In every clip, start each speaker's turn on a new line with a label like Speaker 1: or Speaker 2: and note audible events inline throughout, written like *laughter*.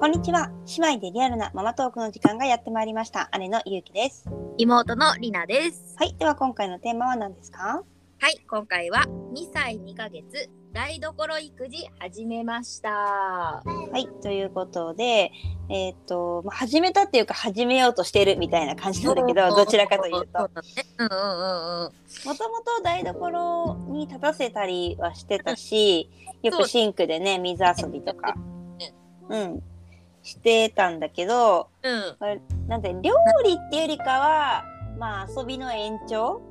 Speaker 1: こんにちは。姉妹でリアルなママトークの時間がやってまいりました。姉のゆうきです。
Speaker 2: 妹のりなです。
Speaker 1: はい。では今回のテーマは何ですか？
Speaker 2: はい、今回は2歳2ヶ月台所育児始めました。
Speaker 1: はい。ということで、えっ、と、まあ、始めたっていうか始めようとしてるみたいな感じなんだけど、どちらかというと。
Speaker 2: そうだね。うんうんうんうん。
Speaker 1: もともと台所に立たせたりはしてたし、よくシンクでね、水遊びとか、うん、してたんだけど、
Speaker 2: うん。
Speaker 1: なんて、料理っていうよりかは、まあ遊びの延長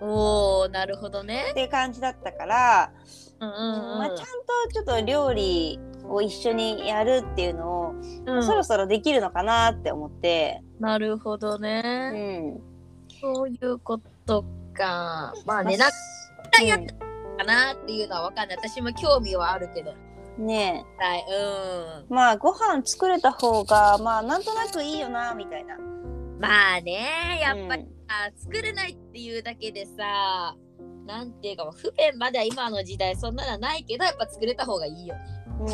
Speaker 2: おー、なるほどね
Speaker 1: っ。ていう感じだったから、
Speaker 2: うんうん
Speaker 1: まあ、ちゃんとちょっと料理を一緒にやるっていうのを、
Speaker 2: うん。
Speaker 1: そろそろできるのかなって思って、
Speaker 2: なるほど
Speaker 1: う
Speaker 2: ね。
Speaker 1: ん。
Speaker 2: そういうことか。まあね、
Speaker 1: まあ
Speaker 2: なんかやってたかなっていうのはわかんない。私も興味はあるけど。
Speaker 1: ね
Speaker 2: はい、
Speaker 1: えまあご飯作れた方がまあなんとなくいいよなみたいな。
Speaker 2: うん。まあね、やっぱり
Speaker 1: うん
Speaker 2: さ、作れないっていうだけでさ、なんていうか、不便までは今の時代そんなのはないけど、やっぱ作れた方がいいよね。
Speaker 1: うん、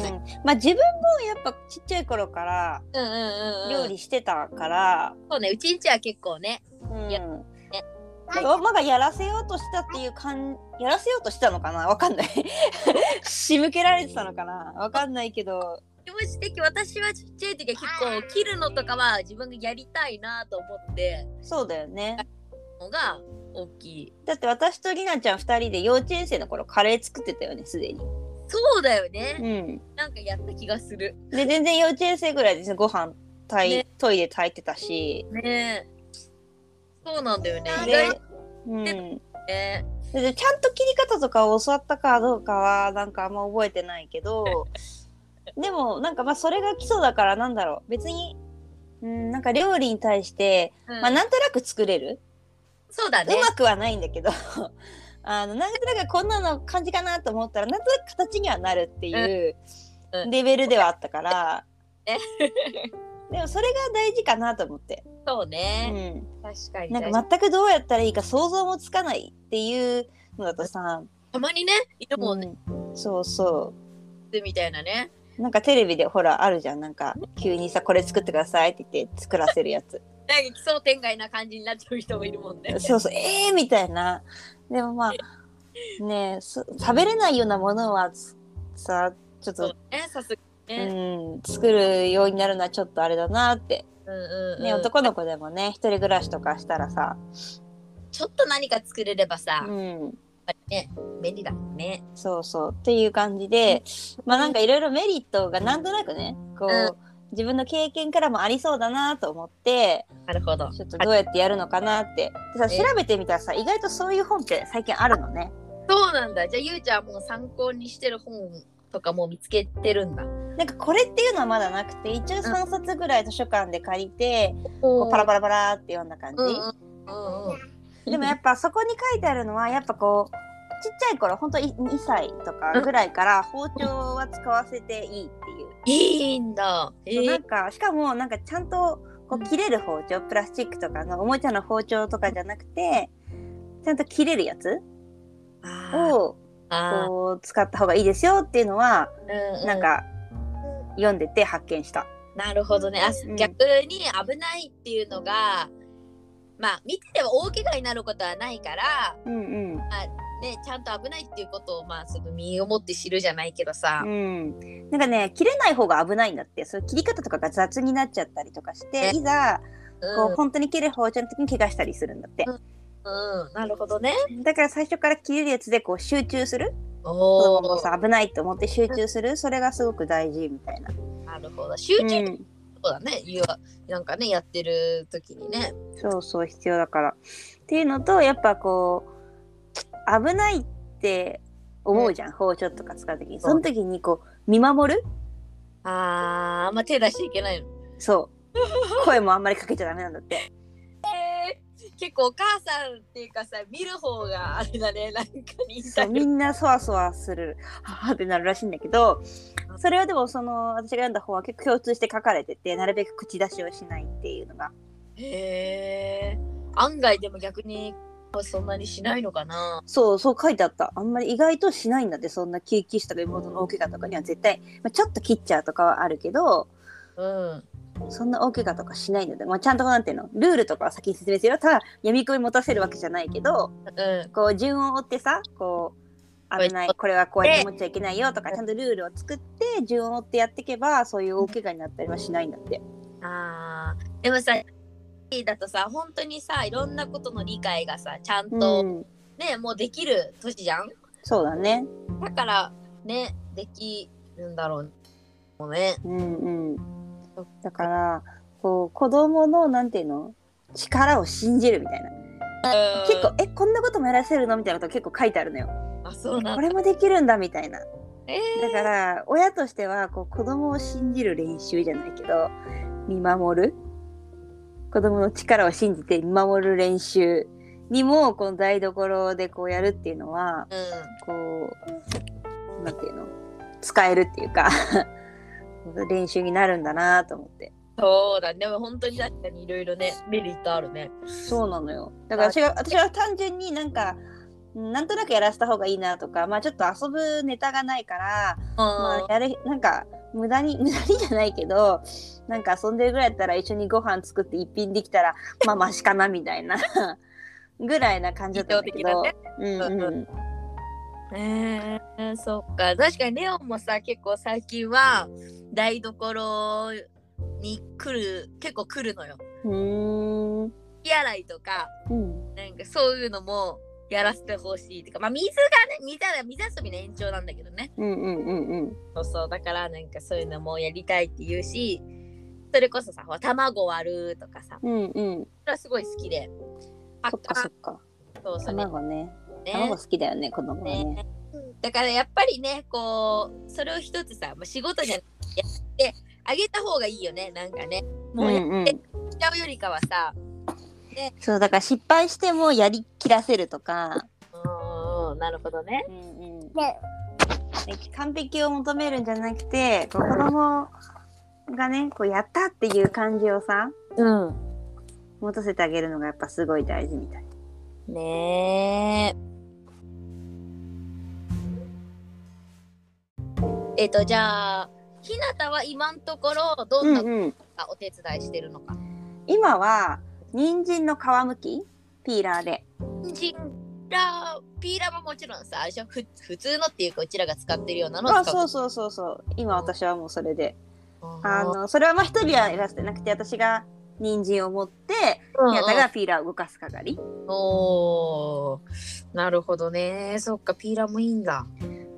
Speaker 1: まあ自分もやっぱちっちゃい頃から
Speaker 2: うんうんうん、うん。
Speaker 1: 料理してたから、
Speaker 2: そうね、うちんちは結構ね。
Speaker 1: うん、
Speaker 2: や
Speaker 1: だからまだやらせようとしたっていう感やらせようとしたのかな？わかんない。*laughs* 仕向けられてたのかな？わかんないけど。
Speaker 2: 気持ち的私はちっちゃい時は結構切るのとかは自分がやりたいなと思って。
Speaker 1: そうだよね。
Speaker 2: のが大きい。
Speaker 1: だって私とりなちゃん2人で幼稚園生の頃カレー作ってたよねすでに。
Speaker 2: そうだよ
Speaker 1: う
Speaker 2: ね。
Speaker 1: ん。
Speaker 2: なんかやった気がする。
Speaker 1: で全然幼稚園生ぐらいでご飯炊い、
Speaker 2: ね。
Speaker 1: トイレ炊いてたし。
Speaker 2: ね。え。そうなんだよね。意
Speaker 1: で
Speaker 2: 外、
Speaker 1: うん、
Speaker 2: ね。
Speaker 1: でちゃんと切り方とかを教わったかどうかはなんかあんま覚えてないけど *laughs* でもなんかまあそれが基礎だからなんだろう。別に、うん、なんか料理に対して、
Speaker 2: うん。
Speaker 1: まあなんとなく作れる、
Speaker 2: そうだね。
Speaker 1: う。まくはないんだけど。*laughs* あのなんとなくこんなの感じかなと思ったらなんとなく形にはなるっていう
Speaker 2: うん。うん。
Speaker 1: レベルではあったから、
Speaker 2: ね *laughs*
Speaker 1: でもそれが大事かなと思って、
Speaker 2: そう
Speaker 1: う
Speaker 2: ね。
Speaker 1: ん、
Speaker 2: 確かに。
Speaker 1: なん
Speaker 2: 確か
Speaker 1: 全くどうやったらいいか想像もつかないっていうのだとさ、
Speaker 2: たまにね、いるもんね。
Speaker 1: うん。そうそう。
Speaker 2: みたいなね。
Speaker 1: なんかテレビでほらあるじゃん。なんか急にさこれ作ってくださいって言って作らせるやつ。*laughs*
Speaker 2: なんか奇想天外な感じになっちゃう人もいるもんね。*laughs*
Speaker 1: そうそうえーみたいな。でもまあ *laughs* ねえそ食べれないようなものはつさちょっと、
Speaker 2: ね、さすが
Speaker 1: う。ん、作るようになるのはちょっとあれだなって、
Speaker 2: うんうんうん
Speaker 1: ね男の子でもね一人暮らしとかしたらさ、
Speaker 2: ちょっと何か作れればさ、
Speaker 1: うん、
Speaker 2: ね、便利だね。
Speaker 1: そうそうっていう感じでまあなんかいろいろメリットがなんとなくねこう、
Speaker 2: う
Speaker 1: 自分の経験からもありそうだなと思って
Speaker 2: なるほど。
Speaker 1: ちょっとどうやってやるのかなって。でさ
Speaker 2: え
Speaker 1: 調べてみたらさ意外とそういう本って最近あるのね。
Speaker 2: そうなんだ。じゃあ、ゆうちゃんはもう参考にしてる本とかもう見つけてるんだ。
Speaker 1: なんかこれっていうのはまだなくて一応3冊ぐらい図書館で借りて、こうパラパラパラって読んだ感じ。でもやっぱそこに書いてあるのはやっぱこうちっちゃい頃ほんと2歳とかぐらいから包丁は使わせていいっていう。
Speaker 2: いいんだ。え
Speaker 1: そうなん
Speaker 2: ー、
Speaker 1: かしかもなんかちゃんとこう切れる包丁プラスチックとかのおもちゃの包丁とかじゃなくてちゃんと切れるやつを
Speaker 2: あ
Speaker 1: こう使った方がいいですよっていうのは
Speaker 2: ー、うんう
Speaker 1: なんか読んでて発見した。
Speaker 2: なるほどね。あ
Speaker 1: うん
Speaker 2: 逆に危ないっていうのが、まあ、見てては大怪我になることはないから、
Speaker 1: うん
Speaker 2: ね、ちゃんと危ないっていうことを、まあ、その身をもって知るじゃないけどさ
Speaker 1: う。ん。なんかね切れない方が危ないんだってそ切り方とかが雑になっちゃったりとかして
Speaker 2: ね
Speaker 1: いざこう、
Speaker 2: うん、
Speaker 1: 本当に切れる包丁の時に怪我したりするんだって。
Speaker 2: うん、なるほどね。
Speaker 1: だから最初から切れるやつでこう集中する子さ危ないと思って集中するそれがすごく大事みたいな。
Speaker 2: なるほど。集中
Speaker 1: うん、
Speaker 2: そうだね。言うなんかね、やってる時にね。
Speaker 1: そうそう必要だから。っていうのとやっぱこう危ないって思うじゃん、包丁とか使う時にその時にこう見守る
Speaker 2: あー、あんま手出しちゃいけないの。
Speaker 1: そう声もあんまりかけちゃダメなんだって。
Speaker 2: えー、結構お母さんっていうかさ、見る方があれだね、なんか
Speaker 1: みんなそわそわするはぁ *laughs* ってなるらしいんだけどそれはでもその私が読んだ方は結構共通して書かれててなるべく口出しをしないっていうのが
Speaker 2: へえ。案外でも逆にそんなにしないのかな。
Speaker 1: そうそう書いてあったあんまり意外としないんだってそんな救急車とか妹の大怪我とかには絶対、まあ、ちょっと切っちゃうとかはあるけど
Speaker 2: うん。
Speaker 1: そんな大怪我とかしないので、まあ、ちゃんとなんていうのルールとかは先に説明するよただ闇み込み持たせるわけじゃないけど
Speaker 2: うん。
Speaker 1: こう順を追ってさこう危ないこれはこうやって持っちゃいけないよとかちゃんとルールを作って順を追ってやっていけばそういう大怪我になったりはしないんだって。
Speaker 2: あーでもさ、だとさ、本当にさ、いろんなことの理解がさ、ちゃん
Speaker 1: う
Speaker 2: と
Speaker 1: ん、
Speaker 2: ね、もうできる年じゃん？
Speaker 1: そうだね。
Speaker 2: だから、ね、できるんだろう。もうね。
Speaker 1: うんうん。だからこう子供のなんていうの？力を信じるみたいな。結構えこんなこともやらせるの？みたいなこと結構書いてあるのよ。
Speaker 2: あ、そうなんだ。
Speaker 1: これもできるんだみたいな。
Speaker 2: え
Speaker 1: だから親としてはこう子供を信じる練習じゃないけど見守る子供の力を信じて見守る練習にもこの台所でこうやるっていうのは
Speaker 2: ー、
Speaker 1: こうなんていうの？使えるっていうか練習になるんだなと思って
Speaker 2: うん。そうだね。でも本当に確かにいろいろね、メリットあるね。
Speaker 1: そうなのよだから私は私は単純になんかなんとなくやらせた方がいいなとかまあちょっと遊ぶネタがないからまあ、やれなんか無駄に *laughs* 無駄にじゃないけどなんか遊んでるぐらいだったら一緒にご飯作って一品できたらまあマシかなみたいな *laughs* ぐらいな感じだったんだけど、
Speaker 2: 理想的
Speaker 1: うんうん
Speaker 2: えー、そっか。確かにレオンもさ結構最近は台所に来る結構来るのよ。
Speaker 1: うー。ん
Speaker 2: 手洗いとか
Speaker 1: うん。
Speaker 2: なんかそういうのもやらせてほしいっていうかまあ水がね水は水遊びの延長なんだけどね。
Speaker 1: うんうんうんうん。
Speaker 2: そうそう。だからなんかそういうのもやりたいって言うしそれこそさ卵割るとかさ。
Speaker 1: うんうん。
Speaker 2: それはすごい好きで。
Speaker 1: そっかそっか。
Speaker 2: そうそう。
Speaker 1: 卵ね
Speaker 2: ね。
Speaker 1: 卵好きだよね子供はね。
Speaker 2: ね。だからやっぱりねこうそれを一つさ、まあ、仕事じゃなくてやってあげた方がいいよねなんかね。もうやってしちゃうよりかはさ
Speaker 1: そうだから失敗してもやりきらせるとか、
Speaker 2: うんうんなるほどね。
Speaker 1: うんうん、完璧を求めるんじゃなくてこう子供がねこうやったっていう感じをさ
Speaker 2: うん。
Speaker 1: 持たせてあげるのがやっぱすごい大事みたい。
Speaker 2: ねええっ、とじゃあひなたは今のところどんな
Speaker 1: うんうん、
Speaker 2: お手伝いしてるのか、
Speaker 1: 今は人参の皮むき？ピーラーで。
Speaker 2: 人参ラーピーラーももちろんさあふ普通のっていうかうちらが使ってるようなの
Speaker 1: あそうそうそうそう今私はもうそれで。あ
Speaker 2: あ
Speaker 1: のそれはまあ一人はやらせてなくて私が人参を持って
Speaker 2: うん
Speaker 1: 宮田がピーラーを動かす係。
Speaker 2: おー。なるほどね。そっかピーラーもいいんだ。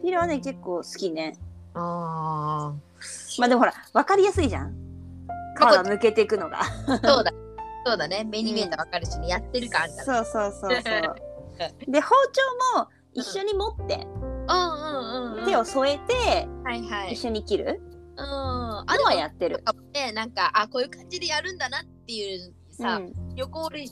Speaker 1: ピーラーはね結構好きね。
Speaker 2: あ
Speaker 1: まあでもほら分かりやすいじゃん。皮が抜けていくのが。
Speaker 2: ーそうだ。そうだね。目に見えたらわかるしね、やってるかあん。た
Speaker 1: そうそうそうそう。で包丁も一緒に持って、
Speaker 2: うんうんうんうん。
Speaker 1: 手を添えて
Speaker 2: はいはい。
Speaker 1: 一緒に切る？
Speaker 2: うん。あ
Speaker 1: のはやってる。
Speaker 2: かもねなんかあこういう感じでやるんだなっていうさ、
Speaker 1: うん、
Speaker 2: 横折り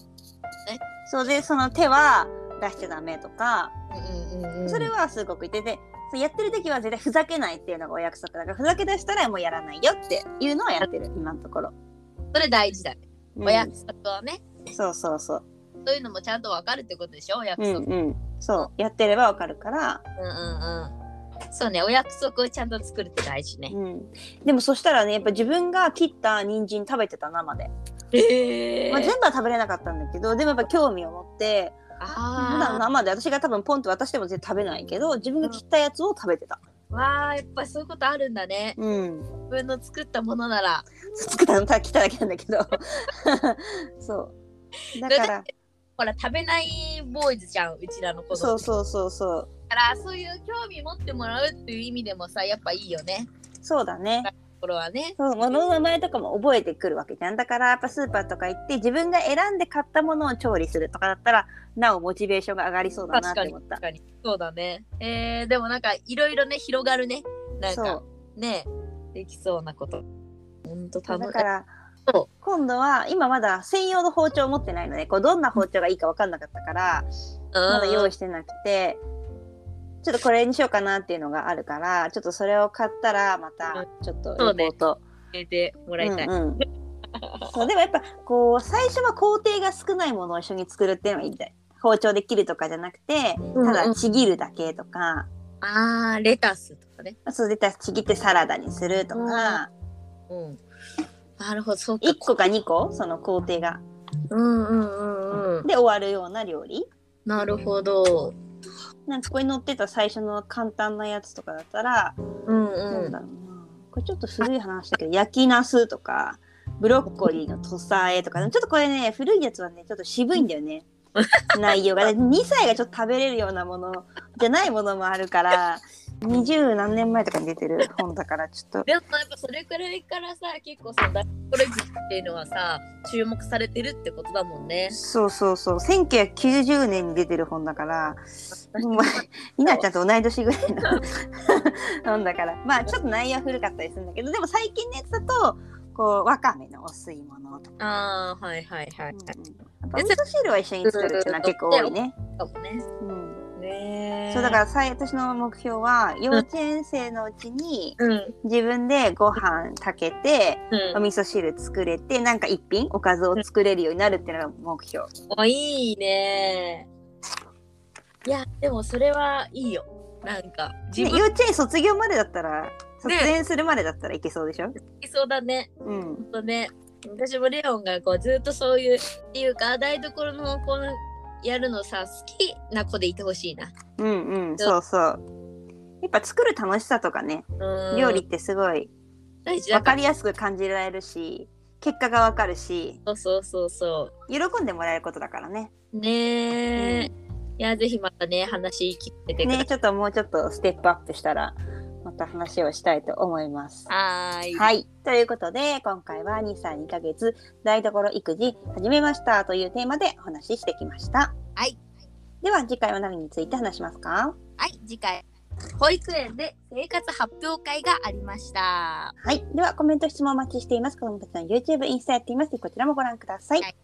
Speaker 1: そうでその手は出しちゃダメとか、
Speaker 2: うんうんうん
Speaker 1: それはすごく言って。てそうやってる時は絶対ふざけないっていうのがお約束だからふざけ出したらもうやらないよっていうのはやってる今のところ。
Speaker 2: それ大事だね、
Speaker 1: うん
Speaker 2: お約束はね
Speaker 1: そうそうそう。
Speaker 2: そういうのもちゃんとわかるってことでしょお約
Speaker 1: うん
Speaker 2: 束、
Speaker 1: うん。そうやってればわかるから。
Speaker 2: うん、うんうんそうねお約束をちゃんと作るって大事ね、
Speaker 1: うん。でもそしたらねやっぱ自分が切った人参食べてた生で。
Speaker 2: え
Speaker 1: まあ、全部は食べれなかったんだけどでもやっぱ興味を持って普段
Speaker 2: あ
Speaker 1: 生で私が多分ポンと渡しても絶対食べないけど自分が切ったやつを食べてた。
Speaker 2: ーわあやっぱそういうことあるんだね
Speaker 1: うん。
Speaker 2: 自分の作ったものなら
Speaker 1: 作ったのただ切っただけなんだけど。*laughs* そう。だから
Speaker 2: ほら食べないボーイズじゃんうちらの子供
Speaker 1: そうそうそうそう。
Speaker 2: だからそういう興味持ってもらうっていう意味でもさやっぱいいよね
Speaker 1: そうだね。
Speaker 2: これはね。
Speaker 1: そう物の名前とかも覚えてくるわけじゃん。だからやっぱスーパーとか行って自分が選んで買ったものを調理するとかだったらなおモチベーションが上がりそうだなって思った。
Speaker 2: 確。かにそうだね。えー、でもなんかいろいろね広がるね。なんか。ねできそうなこと。ほんと楽し
Speaker 1: だから
Speaker 2: そ
Speaker 1: 今度は今まだ専用の包丁を持ってないのでこうどんな包丁がいいか分かんなかったからまだ用意してなくてちょっとこれにしようかなっていうのがあるからちょっとそれを買ったらまたちょっとレポート。
Speaker 2: 入れてもらいたい、
Speaker 1: うんうん。そうでもやっぱこう最初は工程が少ないものを一緒に作るっていうのがいいみたい。包丁で切るとかじゃなくてただちぎるだけとか、
Speaker 2: あーレタスとかね。
Speaker 1: そう絶対ちぎってサラダにするとか、
Speaker 2: うん。なるほど、そうか。
Speaker 1: 1個か2個？その工程が。
Speaker 2: うんうんうんうん。
Speaker 1: で終わるような料理。
Speaker 2: なるほど。
Speaker 1: なんかここに載ってた最初の簡単なやつとかだったら、
Speaker 2: うんうん。
Speaker 1: だろうな。これちょっと古い話だけど、焼きナスとか、ブロッコリーの土佐えとか、ちょっとこれね、古いやつはね、ちょっと渋いんだよね。内容が。2歳がちょっと食べれるようなものじゃないものもあるから、20何年前とかに出てる *laughs* 本だから、ちょっと。
Speaker 2: でもやっぱそれくらいからさ、結構さ、大コレジっていうのはさ、注目されてるってことだもんね。
Speaker 1: そうそうそう。1990年に出てる本だから、もうみなちゃんと同い年ぐらいの *laughs* 本だから、まあちょっと内容は古かったりするんだけど、でも最近のやつだと、こう、わかめのお吸い物とか。
Speaker 2: ああ、はいはいはい。
Speaker 1: うん味噌汁は一緒に作るっていうのは結構多いね。
Speaker 2: かもね。
Speaker 1: うん、
Speaker 2: ね
Speaker 1: そうだからさ私の目標は幼稚園生のうちに
Speaker 2: ら、うん。
Speaker 1: 自分でご飯炊けて
Speaker 2: うん
Speaker 1: お味噌汁作れてなんか一品おかずを作れるようになるっていうのが目標。
Speaker 2: おいいね。いや、でもそれはいいよ。なんか、自
Speaker 1: ね、
Speaker 2: 分
Speaker 1: 幼稚園卒業までだったら卒園するまでだったらいけそうでしょ、
Speaker 2: 好きそうだね。
Speaker 1: うん
Speaker 2: ほんとね。私もレオンがこうずっとそういう、っていうか、台所のこのやるのさ、好きな子でいてほしいな。
Speaker 1: うんうんそうそう。やっぱ作る楽しさとかね
Speaker 2: うん
Speaker 1: 料理ってすごい。分からりやすく感じられるし結果が分かるし
Speaker 2: そうそうそうそ
Speaker 1: 喜んでもらえることだからね。
Speaker 2: う。ねえ。いや、ぜひまたね、話聞いててください。
Speaker 1: ねちょっともうちょっとステップアップしたらまた話をしたいと思います。
Speaker 2: はーい。
Speaker 1: はい。ということで、今回は2歳2ヶ月台所育児始めましたというテーマでお話ししてきました。
Speaker 2: はい。
Speaker 1: では次回は何について話しますか？
Speaker 2: はい、次回。保育園で生活発表会がありました。
Speaker 1: はい。ではコメント質問お待ちしています。子供たちの YouTube、インスタやっていますこちらもご覧ください。
Speaker 2: はい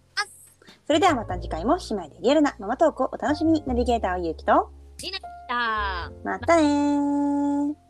Speaker 1: それではまた次回も姉妹でリアルなママトークをお楽しみに。ナビゲーターはゆうきと、
Speaker 2: りなでした。
Speaker 1: またねー。